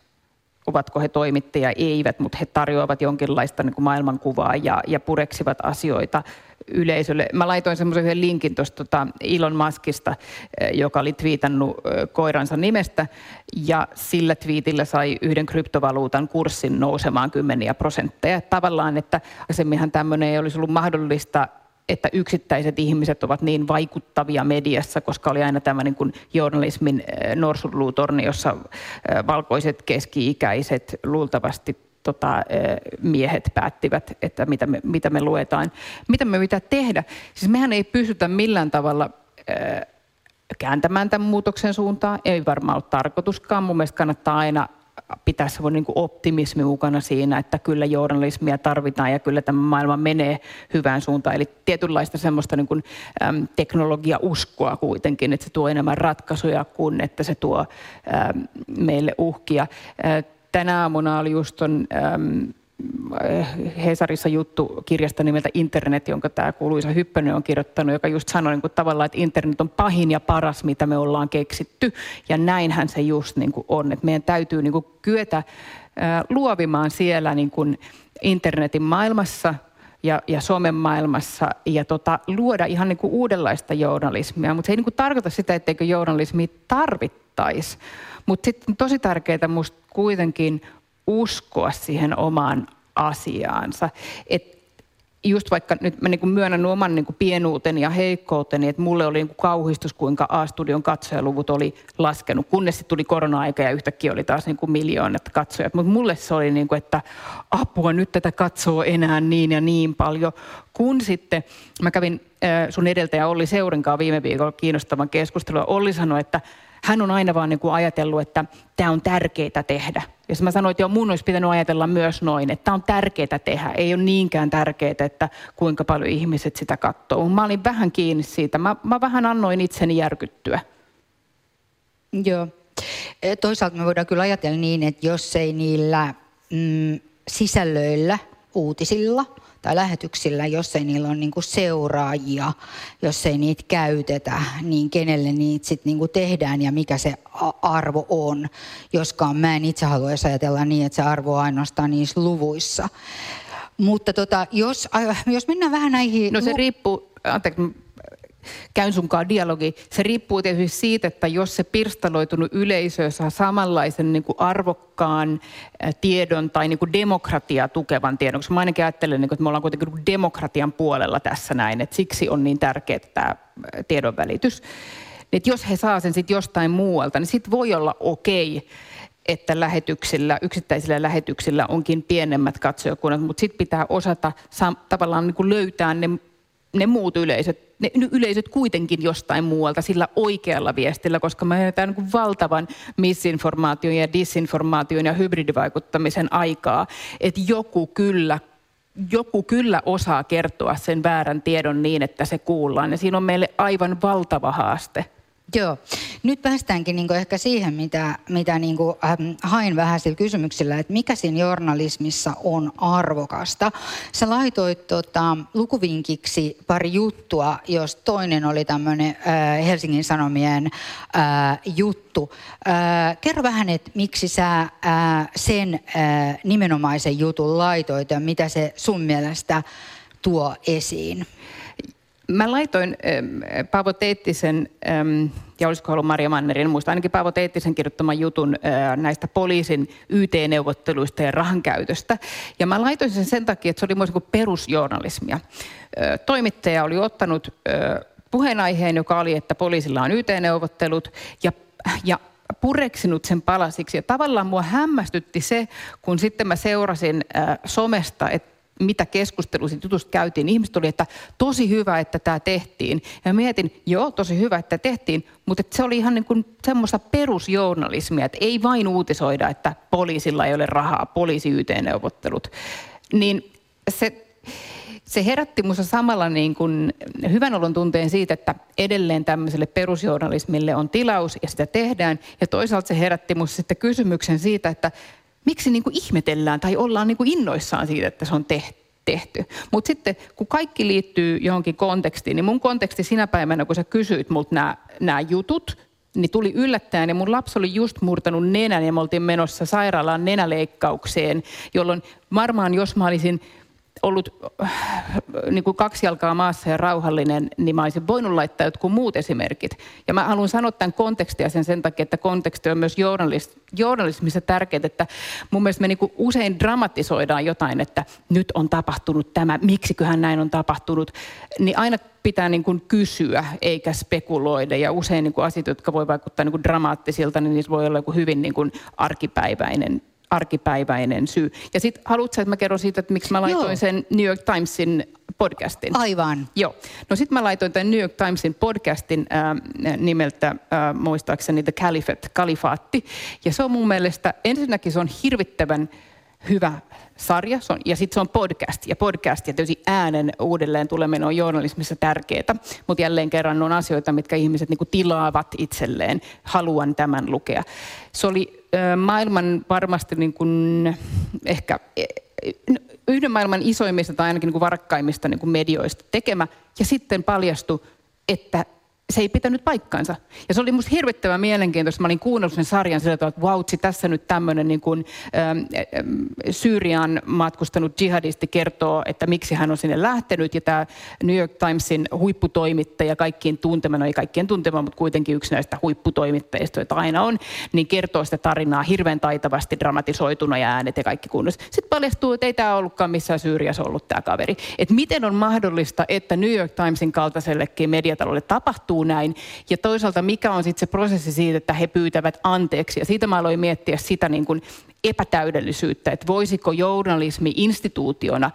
ovatko he toimittajia, eivät, mutta he tarjoavat jonkinlaista niin kuin maailmankuvaa ja, ja pureksivat asioita yleisölle. Mä laitoin semmoisen yhden linkin tuosta tota Elon Muskista, eh, joka oli twiitannut eh, koiransa nimestä, ja sillä twiitillä sai yhden kryptovaluutan kurssin nousemaan kymmeniä prosentteja. Tavallaan, että aikaisemminhan tämmöinen ei olisi ollut mahdollista että yksittäiset ihmiset ovat niin vaikuttavia mediassa, koska oli aina tämä niin kuin journalismin eh, norsunluutorni, jossa valkoiset keski-ikäiset luultavasti tota, miehet päättivät, että mitä me, mitä me luetaan, mitä me mitä tehdä. Siis mehän ei pystytä millään tavalla kääntämään tämän muutoksen suuntaan. Ei varmaan ole tarkoituskaan. Mun mielestä kannattaa aina pitää se niin optimismi mukana siinä, että kyllä journalismia tarvitaan ja kyllä tämä maailma menee hyvään suuntaan. Eli tietynlaista semmoista niin kuin, äm, teknologiauskoa kuitenkin, että se tuo enemmän ratkaisuja kuin että se tuo äm, meille uhkia. Äh, tänä aamuna oli just ton, äm, Hesarissa juttu kirjasta nimeltä Internet, jonka tämä kuuluisa Hyppönen on kirjoittanut, joka just sanoi niin kuin tavallaan, että internet on pahin ja paras, mitä me ollaan keksitty. Ja näinhän se just niin kuin on, että meidän täytyy niin kuin kyetä luovimaan siellä niin kuin internetin maailmassa ja, ja somen maailmassa ja tota, luoda ihan niin kuin uudenlaista journalismia. Mutta se ei niin kuin tarkoita sitä, etteikö journalismi tarvittaisi mutta sitten tosi tärkeää musta kuitenkin uskoa siihen omaan asiaansa. Et just vaikka nyt mä niin myönnän oman niin pienuuteni ja heikkouteni, että mulle oli niin kauhistus, kuinka A-studion katsojaluvut oli laskenut, kunnes sitten tuli korona-aika ja yhtäkkiä oli taas niin miljoonat katsojat. Mutta mulle se oli, niin kuin, että apua, nyt tätä katsoo enää niin ja niin paljon. Kun sitten mä kävin sun edeltäjä Olli Seurinkaan viime viikolla kiinnostavan keskustelua. Olli sanoi, että hän on aina vaan niin kuin ajatellut, että tämä on tärkeää tehdä. Ja mä sanoin, että jo mun olisi pitänyt ajatella myös noin, että tämä on tärkeää tehdä. Ei ole niinkään tärkeää, että kuinka paljon ihmiset sitä katsoo. Mä olin vähän kiinni siitä. Mä, mä vähän annoin itseni järkyttyä. Joo. E, toisaalta me voidaan kyllä ajatella niin, että jos ei niillä mm, sisällöillä, uutisilla – tai lähetyksillä, jos ei niillä ole niinku seuraajia, jos ei niitä käytetä, niin kenelle niitä sitten niinku tehdään ja mikä se arvo on. Joskaan mä en itse haluaisi ajatella niin, että se arvo on ainoastaan niissä luvuissa. Mutta tota, jos, jos mennään vähän näihin... No se riippuu, anteeksi, käyn sunkaan dialogi. Se riippuu tietysti siitä, että jos se pirstaloitunut yleisö saa samanlaisen niin kuin arvokkaan tiedon tai niin kuin demokratiaa tukevan tiedon, koska mä ainakin ajattelen, niin kuin, että me ollaan kuitenkin niin demokratian puolella tässä näin, että siksi on niin tärkeää tämä tiedonvälitys että jos he saa sen sitten jostain muualta, niin sitten voi olla okei, okay, että lähetyksillä, yksittäisillä lähetyksillä onkin pienemmät katsojakunnat, mutta sitten pitää osata tavallaan niin kuin löytää ne, ne muut yleisöt, ne yleisöt kuitenkin jostain muualta sillä oikealla viestillä, koska me eletään niin valtavan misinformaation ja disinformaation ja hybridivaikuttamisen aikaa, että joku kyllä joku kyllä osaa kertoa sen väärän tiedon niin, että se kuullaan. Ja siinä on meille aivan valtava haaste. Joo. Nyt päästäänkin niin ehkä siihen, mitä, mitä niin kuin, ähm, hain vähän sillä kysymyksellä, että mikä siinä journalismissa on arvokasta. Sä laitoit tota, lukuvinkiksi pari juttua, jos toinen oli tämmöinen äh, Helsingin Sanomien äh, juttu. Äh, kerro vähän, että miksi sä äh, sen äh, nimenomaisen jutun laitoit ja mitä se sun mielestä tuo esiin? Mä laitoin äh, Paavo Teettisen, ähm, ja olisiko ollut Maria Mannerin, muista ainakin Paavo Teettisen kirjoittaman jutun äh, näistä poliisin YT-neuvotteluista ja rahan käytöstä. Ja mä laitoin sen sen takia, että se oli myös kuin perusjournalismia. Äh, toimittaja oli ottanut äh, puheenaiheen, joka oli, että poliisilla on YT-neuvottelut, ja, ja pureksinut sen palasiksi. Ja tavallaan mua hämmästytti se, kun sitten mä seurasin äh, somesta, että mitä keskustelua siitä jutusta käytiin. Ihmiset oli, että tosi hyvä, että tämä tehtiin. Ja mietin, joo, tosi hyvä, että tehtiin, mutta että se oli ihan niin kuin semmoista perusjournalismia, että ei vain uutisoida, että poliisilla ei ole rahaa, poliisi YT-neuvottelut. Niin se, se herätti minussa samalla niin kuin hyvän olon tunteen siitä, että edelleen tämmöiselle perusjournalismille on tilaus ja sitä tehdään. Ja toisaalta se herätti minussa sitten kysymyksen siitä, että miksi niin kuin ihmetellään tai ollaan niin kuin innoissaan siitä, että se on tehty. Mutta sitten kun kaikki liittyy johonkin kontekstiin, niin mun konteksti sinä päivänä, kun sä kysyit multa nämä jutut, niin tuli yllättäen ja mun lapsi oli just murtanut nenän ja me oltiin menossa sairaalaan nenäleikkaukseen, jolloin varmaan jos mä olisin ollut niin kuin kaksi jalkaa maassa ja rauhallinen, niin mä olisin voinut laittaa jotkut muut esimerkit. Ja mä haluan sanoa tämän kontekstia sen sen takia, että konteksti on myös journalist, journalismissa tärkeää, että mun mielestä me niin kuin usein dramatisoidaan jotain, että nyt on tapahtunut tämä, miksiköhän näin on tapahtunut, niin aina pitää niin kuin kysyä eikä spekuloida. Ja usein niin kuin asiat, jotka voi vaikuttaa niin kuin dramaattisilta, niin niissä voi olla joku hyvin niin kuin arkipäiväinen arkipäiväinen syy. Ja sitten haluatko, että mä kerron siitä, että miksi mä laitoin Joo. sen New York Timesin podcastin? Aivan. Joo. No sitten mä laitoin tämän New York Timesin podcastin äh, nimeltä äh, muistaakseni The Caliphate, kalifaatti. Ja se on mun mielestä, ensinnäkin se on hirvittävän hyvä sarja, se on, ja sitten se on podcast, ja podcast ja tietysti äänen uudelleen tuleminen on journalismissa tärkeää, mutta jälleen kerran on asioita, mitkä ihmiset niin tilaavat itselleen, haluan tämän lukea. Se oli ö, maailman varmasti niin kuin, ehkä e, yhden maailman isoimmista tai ainakin niin kuin varakkaimmista niin kuin medioista tekemä, ja sitten paljastui, että se ei pitänyt paikkaansa. Ja se oli musta hirvittävän mielenkiintoista. Mä olin kuunnellut sen sarjan sillä tavalla, että vautsi, tässä nyt tämmöinen niin kuin, ähm, Syyriaan matkustanut jihadisti kertoo, että miksi hän on sinne lähtenyt. Ja tämä New York Timesin huipputoimittaja, kaikkien tuntema, no ei kaikkien tuntema, mutta kuitenkin yksi näistä huipputoimittajista, joita aina on, niin kertoo sitä tarinaa hirveän taitavasti dramatisoituna ja äänet ja kaikki kunnossa. Sitten paljastuu, että ei tämä ollutkaan missään Syyriassa ollut tämä kaveri. Että miten on mahdollista, että New York Timesin kaltaisellekin mediatalolle tapahtuu tapahtuu näin. Ja toisaalta mikä on sitten se prosessi siitä, että he pyytävät anteeksi. Ja siitä mä aloin miettiä sitä niin kuin epätäydellisyyttä, että voisiko journalismi instituutiona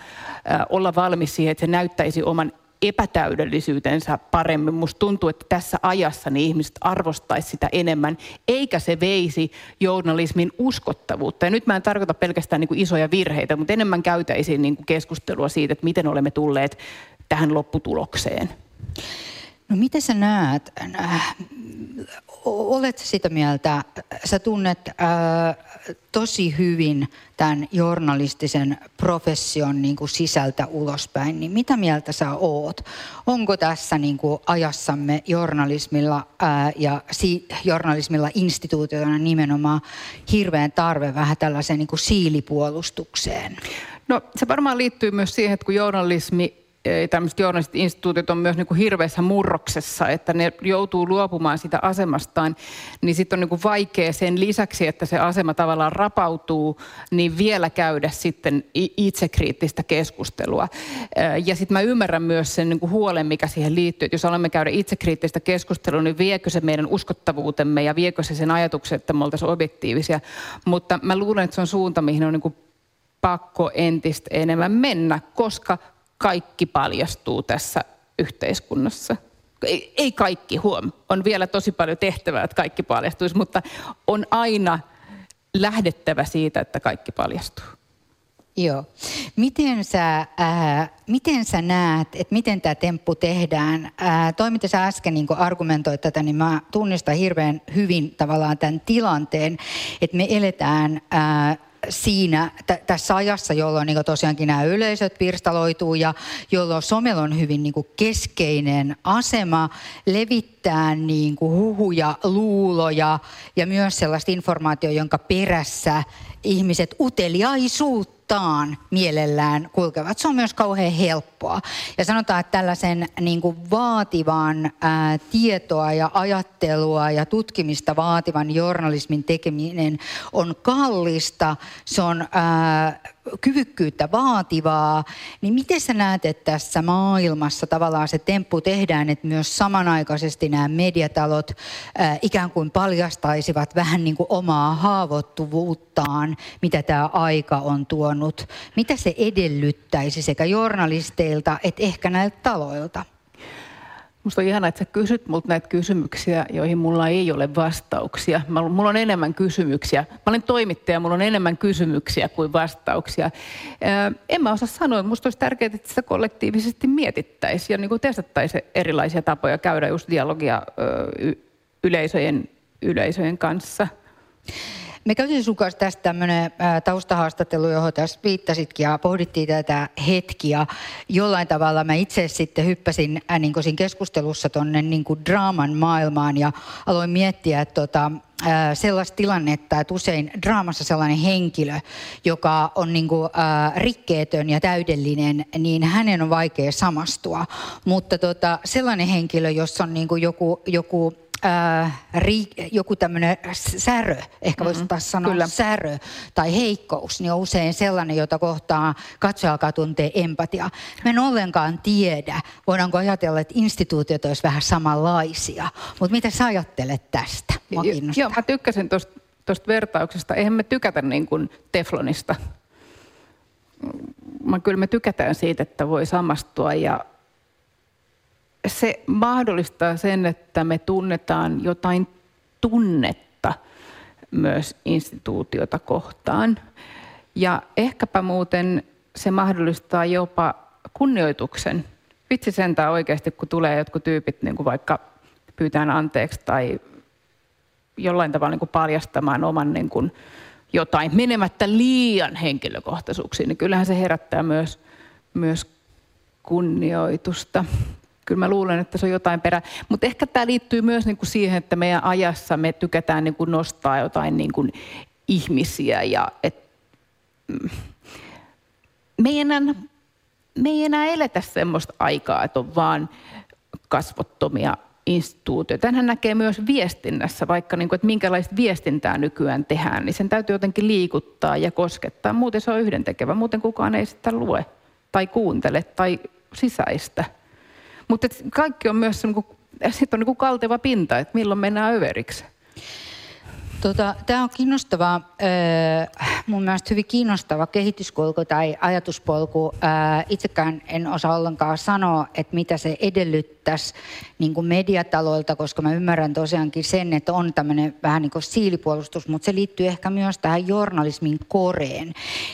äh, olla valmis siihen, että se näyttäisi oman epätäydellisyytensä paremmin. Musta tuntuu, että tässä ajassa niin ihmiset arvostaisi sitä enemmän, eikä se veisi journalismin uskottavuutta. Ja nyt mä en tarkoita pelkästään niin kuin isoja virheitä, mutta enemmän käytäisiin niin kuin keskustelua siitä, että miten olemme tulleet tähän lopputulokseen. No miten sä näet, äh, olet sitä mieltä, sä tunnet äh, tosi hyvin tämän journalistisen profession niin kuin sisältä ulospäin, niin mitä mieltä sä oot? Onko tässä niin kuin ajassamme journalismilla äh, ja si- journalismilla instituutiona nimenomaan hirveän tarve vähän tällaiseen niin kuin siilipuolustukseen? No se varmaan liittyy myös siihen, että kun journalismi tämmöiset journalistiset instituutiot on myös niin kuin hirveässä murroksessa, että ne joutuu luopumaan sitä asemastaan, niin sitten on niin kuin vaikea sen lisäksi, että se asema tavallaan rapautuu, niin vielä käydä sitten itsekriittistä keskustelua. Ja sitten mä ymmärrän myös sen niin kuin huolen, mikä siihen liittyy, että jos olemme käydä itsekriittistä keskustelua, niin viekö se meidän uskottavuutemme ja viekö se sen ajatuksen, että me oltaisiin objektiivisia. Mutta mä luulen, että se on suunta, mihin on niin kuin pakko entistä enemmän mennä, koska kaikki paljastuu tässä yhteiskunnassa. Ei, ei kaikki, huom. On vielä tosi paljon tehtävää, että kaikki paljastuisi, mutta on aina lähdettävä siitä, että kaikki paljastuu. Joo. Miten sä, äh, miten sä näet, että miten tämä temppu tehdään? Äh, toi, mitä sä äsken niin argumentoit tätä, niin mä tunnistan hirveän hyvin tavallaan tämän tilanteen, että me eletään äh, siinä t- tässä ajassa, jolloin niin tosiaankin nämä yleisöt pirstaloituu ja jolloin somella on hyvin niin keskeinen asema levittää niin huhuja, luuloja ja myös sellaista informaatiota, jonka perässä ihmiset uteliaisuutta suuntaan mielellään kulkevat. Se on myös kauhean helppoa. Ja sanotaan, että tällaisen niin kuin vaativan ää, tietoa ja ajattelua ja tutkimista vaativan journalismin tekeminen on kallista. Se on ää, kyvykkyyttä vaativaa, niin miten sä näet, että tässä maailmassa tavallaan se temppu tehdään, että myös samanaikaisesti nämä mediatalot ää, ikään kuin paljastaisivat vähän niin kuin omaa haavoittuvuuttaan, mitä tämä aika on tuonut. Mitä se edellyttäisi sekä journalisteilta että ehkä näiltä taloilta? Musta on ihana, että sä kysyt multa näitä kysymyksiä, joihin mulla ei ole vastauksia. Mulla on enemmän kysymyksiä. Mä olen toimittaja, mulla on enemmän kysymyksiä kuin vastauksia. En mä osaa sanoa, musta olisi tärkeää, että sitä kollektiivisesti mietittäisiin ja niin kuin testattaisiin erilaisia tapoja käydä just dialogia yleisöjen, yleisöjen kanssa. Me käytiin sun kanssa tästä tämmöinen taustahaastattelu, johon tässä viittasitkin ja pohdittiin tätä hetkiä. Jollain tavalla mä itse sitten hyppäsin äh, niin siinä keskustelussa tuonne niin draaman maailmaan ja aloin miettiä, että tota, sellaista tilannetta, että usein draamassa sellainen henkilö, joka on niin kuin, äh, rikkeetön ja täydellinen, niin hänen on vaikea samastua. Mutta tota, sellainen henkilö, jossa on niin kuin joku, joku äh, ri, joku tämmöinen särö, ehkä voisi mm-hmm, taas sanoa kyllä. särö tai heikkous, niin on usein sellainen, jota kohtaa katsoja, joka tuntee empatia. Mä en ollenkaan tiedä, voidaanko ajatella, että instituutiot olisivat vähän samanlaisia, mutta mitä sä ajattelet tästä? Mua Joo, mä tykkäsin tuosta vertauksesta. Eihän me tykätä niin kuin teflonista. Mä, kyllä me tykätään siitä, että voi samastua ja se mahdollistaa sen, että me tunnetaan jotain tunnetta myös instituutiota kohtaan. Ja ehkäpä muuten se mahdollistaa jopa kunnioituksen. Vitsi sentään oikeasti, kun tulee jotkut tyypit niin kuin vaikka pyytään anteeksi tai jollain tavalla niin kuin paljastamaan oman niin kuin jotain menemättä liian henkilökohtaisuuksiin, niin kyllähän se herättää myös, myös kunnioitusta kyllä mä luulen, että se on jotain perä. Mutta ehkä tämä liittyy myös niin kuin siihen, että meidän ajassa me tykätään niin kuin nostaa jotain niin kuin ihmisiä ja et, mm, me, ei enää, me ei enää eletä semmoista aikaa, että on vaan kasvottomia instituutioita. Tänhän näkee myös viestinnässä, vaikka niin kuin, että minkälaista viestintää nykyään tehdään, niin sen täytyy jotenkin liikuttaa ja koskettaa. Muuten se on yhdentekevä, muuten kukaan ei sitä lue tai kuuntele tai sisäistä. Mutta kaikki on myös niin kuin, sit on niin kuin kalteva pinta, että milloin mennään överiksi. Tota, Tämä on kiinnostava, äh, mun mielestä hyvin kiinnostava kehityskulku tai ajatuspolku. Äh, itsekään en osaa ollenkaan sanoa, että mitä se edellyttäisi niin kuin mediataloilta, koska mä ymmärrän tosiaankin sen, että on tämmöinen vähän niin kuin siilipuolustus, mutta se liittyy ehkä myös tähän journalismin koreen.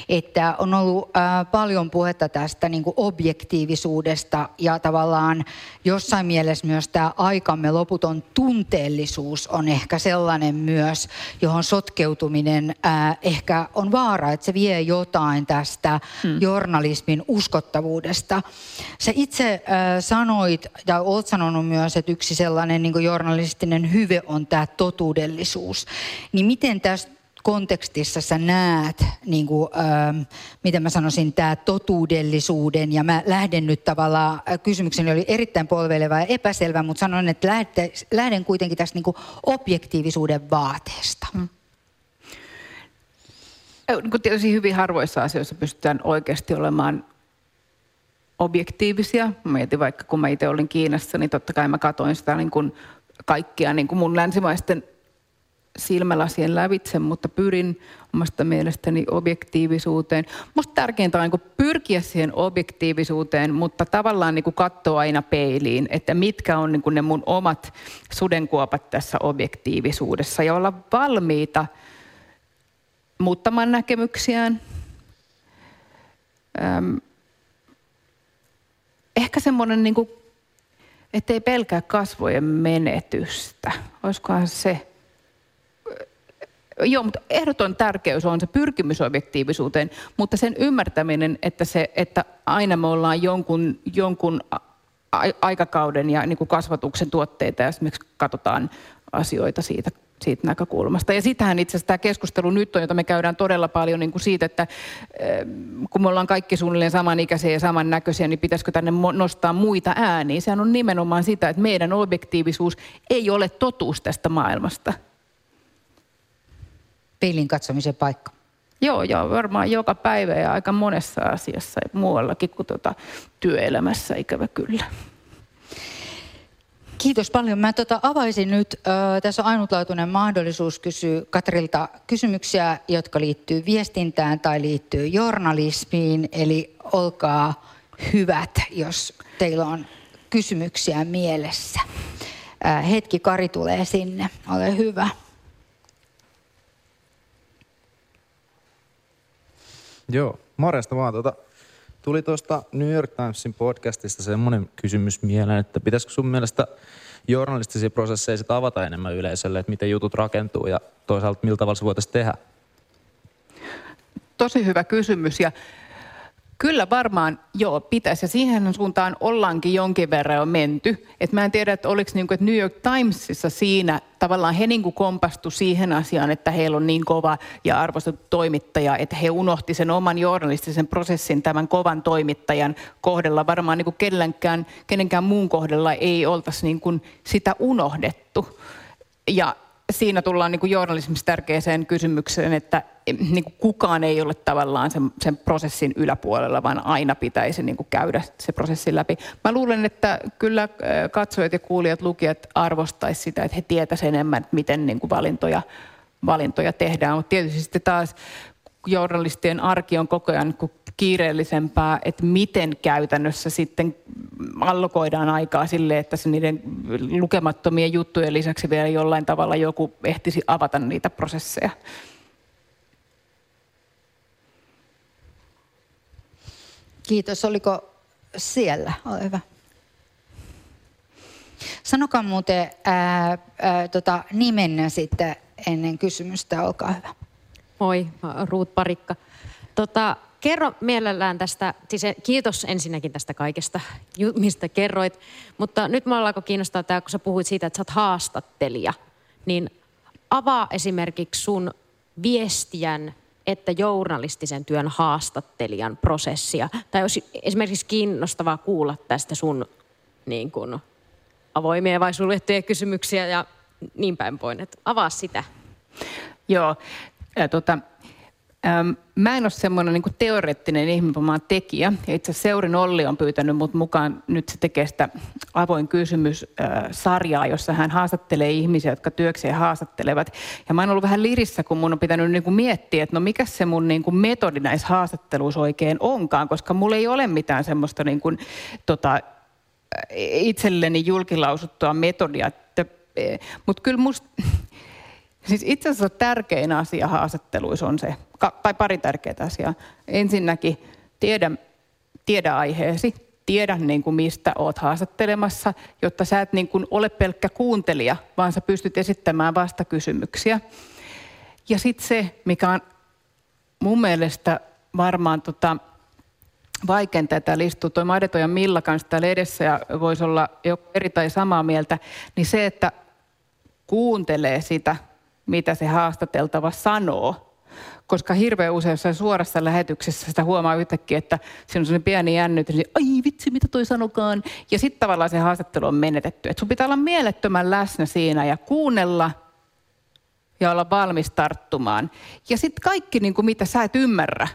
Että on ollut äh, paljon puhetta tästä niin kuin objektiivisuudesta ja tavallaan jossain mielessä myös tämä aikamme loputon tunteellisuus on ehkä sellainen myös, johon sotkeutuminen äh, ehkä on vaara, että se vie jotain tästä hmm. journalismin uskottavuudesta. Sä itse äh, sanoit, ja olet sanonut myös, että yksi sellainen niin journalistinen hyve on tämä totuudellisuus. Niin miten tästä kontekstissa sä näet, niin kuin, ähm, miten mä sanoisin, tämä totuudellisuuden, ja mä lähden nyt tavallaan, äh, kysymykseni oli erittäin polveileva ja epäselvä, mutta sanon, että lähden, lähden kuitenkin tästä niin kuin objektiivisuuden vaateesta. Hmm. Niin tietysti hyvin harvoissa asioissa pystytään oikeasti olemaan objektiivisia. Mä mietin vaikka, kun mä itse olin Kiinassa, niin totta kai mä katoin sitä niin kuin kaikkia niin kuin mun länsimaisten silmälasien lävitse, mutta pyrin omasta mielestäni objektiivisuuteen. Musta tärkeintä on niin pyrkiä siihen objektiivisuuteen, mutta tavallaan niin katsoa aina peiliin, että mitkä on niin ne mun omat sudenkuopat tässä objektiivisuudessa ja olla valmiita muuttamaan näkemyksiään. Öm, ehkä semmoinen, niin kuin, ettei pelkää kasvojen menetystä. Olisikohan se Joo, mutta ehdoton tärkeys on se pyrkimys objektiivisuuteen, mutta sen ymmärtäminen, että, se, että aina me ollaan jonkun, jonkun aikakauden ja niin kuin kasvatuksen tuotteita ja esimerkiksi katsotaan asioita siitä, siitä näkökulmasta. Ja sitähän itse asiassa tämä keskustelu nyt on, jota me käydään todella paljon niin kuin siitä, että kun me ollaan kaikki suunnilleen samanikäisiä ja samannäköisiä, niin pitäisikö tänne nostaa muita ääniä. Sehän on nimenomaan sitä, että meidän objektiivisuus ei ole totuus tästä maailmasta peilin katsomisen paikka? Joo, joo, varmaan joka päivä ja aika monessa asiassa muuallakin kuin tuota työelämässä, ikävä kyllä. Kiitos paljon. Mä tota avaisin nyt, äh, tässä on ainutlaatuinen mahdollisuus kysyä Katrilta kysymyksiä, jotka liittyy viestintään tai liittyy journalismiin. Eli olkaa hyvät, jos teillä on kysymyksiä mielessä. Äh, hetki, Kari tulee sinne. Ole hyvä. Joo, morjesta vaan. Tuota, tuli tuosta New York Timesin podcastista semmoinen kysymys mieleen, että pitäisikö sun mielestä journalistisia prosesseja sit avata enemmän yleisölle, että miten jutut rakentuu ja toisaalta miltä tavalla se voitaisiin tehdä? Tosi hyvä kysymys ja Kyllä varmaan, joo, pitäisi. Ja siihen suuntaan ollaankin jonkin verran jo menty. Et mä en tiedä, että oliko niin kuin, että New York Timesissa siinä tavallaan he niin kompastu siihen asiaan, että heillä on niin kova ja arvostettu toimittaja, että he unohti sen oman journalistisen prosessin tämän kovan toimittajan kohdella. Varmaan niin kuin kenenkään, kenenkään muun kohdella ei oltaisi niin kuin sitä unohdettu. Ja siinä tullaan niin kuin journalismissa tärkeäseen kysymykseen, että niin kuin kukaan ei ole tavallaan sen, sen prosessin yläpuolella, vaan aina pitäisi niin kuin käydä se prosessi läpi. Mä luulen, että kyllä äh, katsojat ja kuulijat, lukijat arvostaisi sitä, että he tietäisivät enemmän, että miten niin kuin valintoja, valintoja tehdään. Mutta tietysti sitten taas journalistien arki on koko ajan niin kiireellisempää, että miten käytännössä sitten allokoidaan aikaa sille, että se niiden lukemattomien juttujen lisäksi vielä jollain tavalla joku ehtisi avata niitä prosesseja. Kiitos. Oliko siellä? Ole hyvä. Sanokaa muuten ää, ää, tota, nimenne sitten ennen kysymystä. Olkaa hyvä. Moi, Ruut Parikka. Tota, kerro mielellään tästä, siis kiitos ensinnäkin tästä kaikesta, mistä kerroit, mutta nyt mä alkaa kiinnostaa tämä, kun sä puhuit siitä, että sä oot haastattelija, niin avaa esimerkiksi sun viestijän että journalistisen työn haastattelijan prosessia. Tai olisi esimerkiksi kiinnostavaa kuulla tästä sun niin kuin, avoimia vai suljettuja kysymyksiä ja niin päin. Että avaa sitä. Joo, ja tota, Ähm, mä en ole semmoinen niin teoreettinen ihminen, tekijä. Ja itse asiassa Seurin Olli on pyytänyt mut mukaan, nyt se tekee sitä avoin kysymys-sarjaa, äh, jossa hän haastattelee ihmisiä, jotka työkseen haastattelevat. Ja mä oon ollut vähän lirissä, kun mun on pitänyt niin kuin miettiä, että no mikä se mun niin kuin metodi näissä haastatteluissa oikein onkaan, koska mulla ei ole mitään semmoista niin kuin, tota, itselleni julkilausuttua metodia. Mutta kyllä musta Siis itse asiassa tärkein asia haastatteluissa on se, tai pari tärkeää asiaa. Ensinnäkin tiedä, tiedä aiheesi, tiedä niin kuin mistä oot haastattelemassa, jotta sä et niin kuin ole pelkkä kuuntelija, vaan sä pystyt esittämään vastakysymyksiä. Ja sitten se, mikä on mun mielestä varmaan tota, vaikeinta, että täällä istuu toi Madeto ja Milla kanssa täällä edessä ja voisi olla jo eri tai samaa mieltä, niin se, että kuuntelee sitä mitä se haastateltava sanoo. Koska hirveän usein jossain suorassa lähetyksessä sitä huomaa yhtäkkiä, että siinä on sellainen pieni jännitys, niin ai vitsi, mitä toi sanokaan. Ja sitten tavallaan se haastattelu on menetetty. Et sun pitää olla mielettömän läsnä siinä ja kuunnella ja olla valmis tarttumaan. Ja sitten kaikki, niin kuin mitä sä et ymmärrä,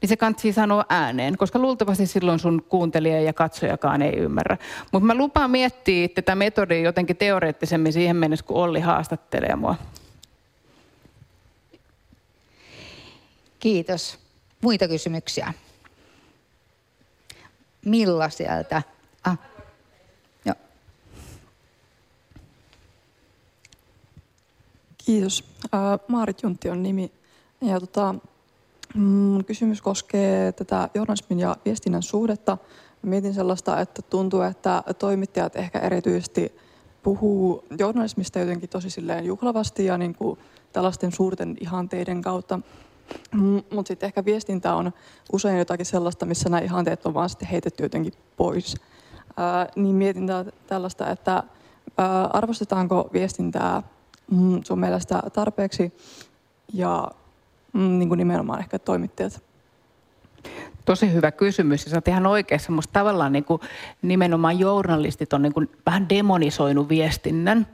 niin se kansi sanoa ääneen, koska luultavasti silloin sun kuuntelija ja katsojakaan ei ymmärrä. Mutta mä lupaan miettiä tätä metodia jotenkin teoreettisemmin siihen mennessä, kun Olli haastattelee mua. Kiitos. Muita kysymyksiä? Milla sieltä? Ah. Joo. Kiitos. Maarit Juntti on nimi. Ja tota, mm, kysymys koskee tätä journalismin ja viestinnän suhdetta. Mietin sellaista, että tuntuu, että toimittajat ehkä erityisesti puhuu journalismista jotenkin tosi silleen juhlavasti ja niin kuin tällaisten suurten ihanteiden kautta. Mutta sitten ehkä viestintä on usein jotakin sellaista, missä nämä ihanteet on vaan sitten heitetty jotenkin pois. Ää, niin mietin tällaista, että ää, arvostetaanko viestintää mm, sun mielestä tarpeeksi ja mm, niin kuin nimenomaan ehkä toimittajat? Tosi hyvä kysymys ja sä oot ihan oikeassa. Musta tavallaan niin kuin nimenomaan journalistit on niin kuin vähän demonisoinut viestinnän,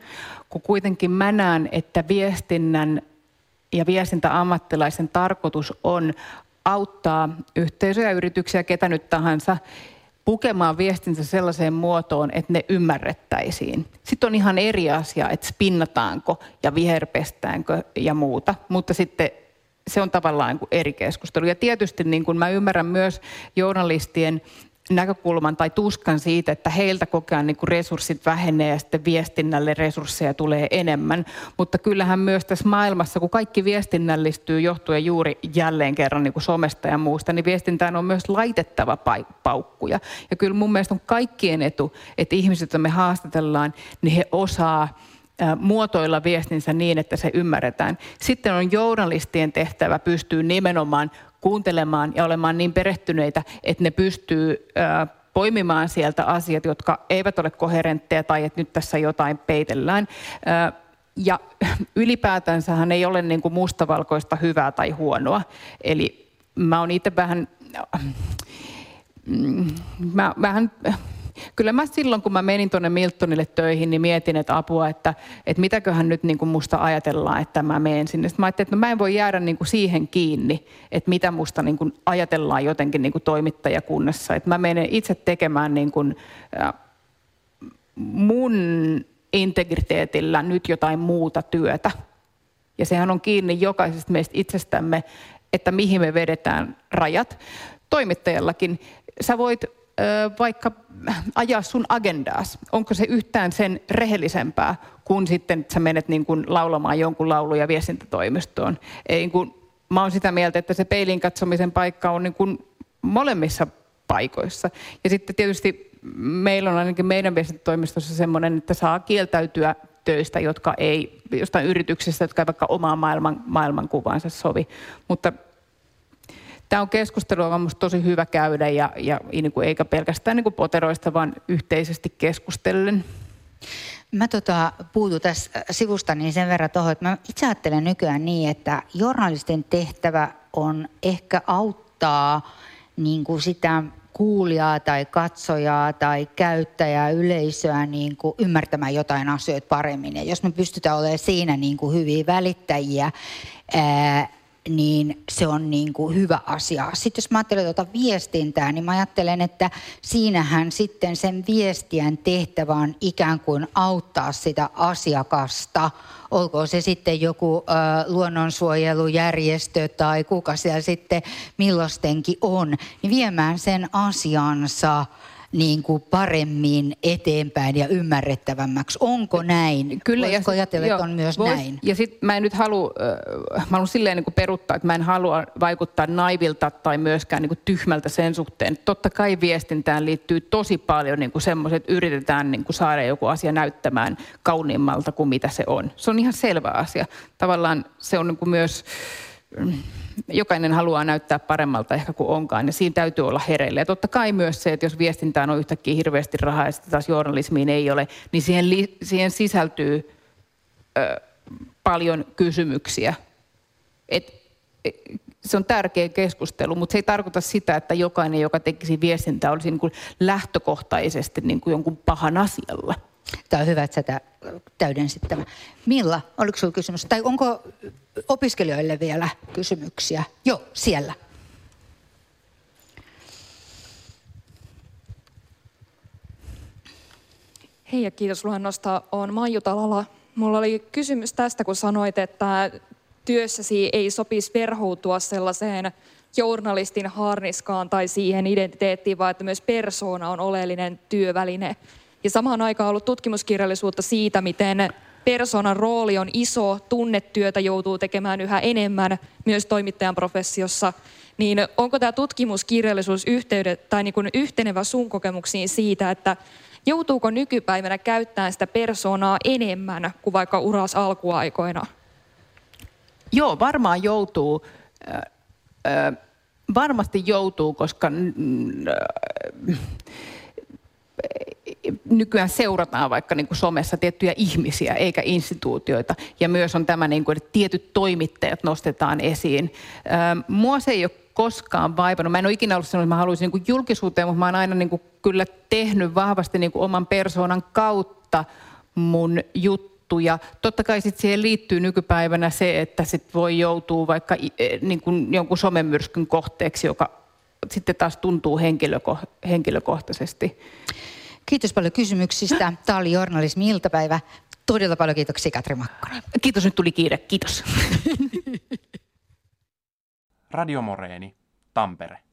kun kuitenkin mä näen, että viestinnän ja viestintäammattilaisen tarkoitus on auttaa yhteisöjä, yrityksiä, ketä nyt tahansa, pukemaan viestinsä sellaiseen muotoon, että ne ymmärrettäisiin. Sitten on ihan eri asia, että spinnataanko ja viherpestäänkö ja muuta, mutta sitten se on tavallaan eri keskustelu. Ja tietysti niin kuin mä ymmärrän myös journalistien näkökulman tai tuskan siitä, että heiltä koko ajan niin resurssit vähenee ja sitten viestinnälle resursseja tulee enemmän. Mutta kyllähän myös tässä maailmassa, kun kaikki viestinnällistyy johtuen juuri jälleen kerran niin kuin somesta ja muusta, niin viestintään on myös laitettava paukkuja. Ja kyllä mun mielestä on kaikkien etu, että ihmiset, joita me haastatellaan, niin he osaa muotoilla viestinsä niin, että se ymmärretään. Sitten on journalistien tehtävä pystyy nimenomaan kuuntelemaan ja olemaan niin perehtyneitä, että ne pystyy poimimaan sieltä asiat, jotka eivät ole koherentteja tai että nyt tässä jotain peitellään. Ja ylipäätänsähän ei ole niin kuin mustavalkoista hyvää tai huonoa. Eli mä oon itse vähän, mm, mä, vähän kyllä mä silloin, kun mä menin tuonne Miltonille töihin, niin mietin, että apua, että, että mitäköhän nyt niin kuin musta ajatellaan, että mä menen sinne. Sitten mä ajattelin, että no mä en voi jäädä niin kuin siihen kiinni, että mitä musta niin kuin ajatellaan jotenkin niin kuin toimittajakunnassa. Että mä menen itse tekemään niin kuin, mun integriteetillä nyt jotain muuta työtä. Ja sehän on kiinni jokaisesta meistä itsestämme, että mihin me vedetään rajat. Toimittajallakin sä voit vaikka ajaa sun agendaas? Onko se yhtään sen rehellisempää, kun sitten että sä menet niin kuin laulamaan jonkun laulu- ja viestintätoimistoon? Ei, niin kuin, mä oon sitä mieltä, että se peilin katsomisen paikka on niin kuin molemmissa paikoissa. Ja sitten tietysti meillä on ainakin meidän viestintätoimistossa semmoinen, että saa kieltäytyä töistä, jotka ei, jostain yrityksistä, jotka ei vaikka omaa maailman, maailmankuvaansa sovi. Mutta tämä on keskustelu, on minusta tosi hyvä käydä ja, ja niin kuin, eikä pelkästään niin kuin poteroista, vaan yhteisesti keskustellen. Mä tota, puutun tässä sivusta niin sen verran tuohon, että mä itse ajattelen nykyään niin, että journalistin tehtävä on ehkä auttaa niin kuin sitä kuulijaa tai katsojaa tai käyttäjää, yleisöä niin kuin ymmärtämään jotain asioita paremmin. Ja jos me pystytään olemaan siinä niin kuin hyviä välittäjiä, ää, niin se on niin kuin hyvä asia. Sitten jos mä ajattelen tuota viestintää, niin mä ajattelen, että siinähän sitten sen viestien tehtävä on ikään kuin auttaa sitä asiakasta, olkoon se sitten joku ö, luonnonsuojelujärjestö tai kuka siellä sitten millostenkin on, niin viemään sen asiansa niin kuin paremmin eteenpäin ja ymmärrettävämmäksi. Onko näin? Kyllä. Voisiko ajatella, että on myös vois, näin? Ja sitten mä en nyt halua, mä haluan silleen niin kuin peruttaa, että mä en halua vaikuttaa naivilta tai myöskään niin kuin tyhmältä sen suhteen. Totta kai viestintään liittyy tosi paljon niin kuin semmoiset, että yritetään niin kuin saada joku asia näyttämään kauniimmalta kuin mitä se on. Se on ihan selvä asia. Tavallaan se on niin kuin myös jokainen haluaa näyttää paremmalta ehkä kuin onkaan, ja siinä täytyy olla hereillä. Ja totta kai myös se, että jos viestintään on yhtäkkiä hirveästi rahaa ja sitten taas journalismiin ei ole, niin siihen, li- siihen sisältyy ö, paljon kysymyksiä. Et, et, se on tärkeä keskustelu, mutta se ei tarkoita sitä, että jokainen, joka tekisi viestintää, olisi niin kuin lähtökohtaisesti niin kuin jonkun pahan asialla. Tämä on hyvä, että sä täydensit tämä. Milla, oliko sinulla kysymys? Tai onko opiskelijoille vielä kysymyksiä? Joo, siellä. Hei ja kiitos luennosta. Olen Maiju Talala. Mulla oli kysymys tästä, kun sanoit, että työssäsi ei sopisi verhoutua sellaiseen journalistin harniskaan tai siihen identiteettiin, vaan että myös persoona on oleellinen työväline. Ja samaan aikaan ollut tutkimuskirjallisuutta siitä, miten persoonan rooli on iso, tunnetyötä joutuu tekemään yhä enemmän myös toimittajan professiossa. Niin onko tämä tutkimuskirjallisuus yhteydet, tai niin kuin yhtenevä sun kokemuksiin siitä, että joutuuko nykypäivänä käyttämään sitä persoonaa enemmän kuin vaikka uras alkuaikoina? Joo, varmaan joutuu. varmasti joutuu, koska nykyään seurataan vaikka niin kuin somessa tiettyjä ihmisiä eikä instituutioita. Ja myös on tämä, niin kuin, että tietyt toimittajat nostetaan esiin. Mua se ei ole koskaan vaivannut. Mä en ole ikinä ollut sanonut, että mä haluaisin niin julkisuuteen, mutta mä oon aina niin kuin kyllä tehnyt vahvasti niin kuin oman persoonan kautta mun juttuja. Totta kai sit siihen liittyy nykypäivänä se, että sit voi joutua vaikka e, niin kuin jonkun somemyrskyn kohteeksi, joka sitten taas tuntuu henkilöko- henkilökohtaisesti. Kiitos paljon kysymyksistä. Tämä oli journalismi-iltapäivä. Todella paljon kiitoksia Katri Makkonen. Kiitos, nyt tuli kiire. Kiitos. Radio Moreeni, Tampere.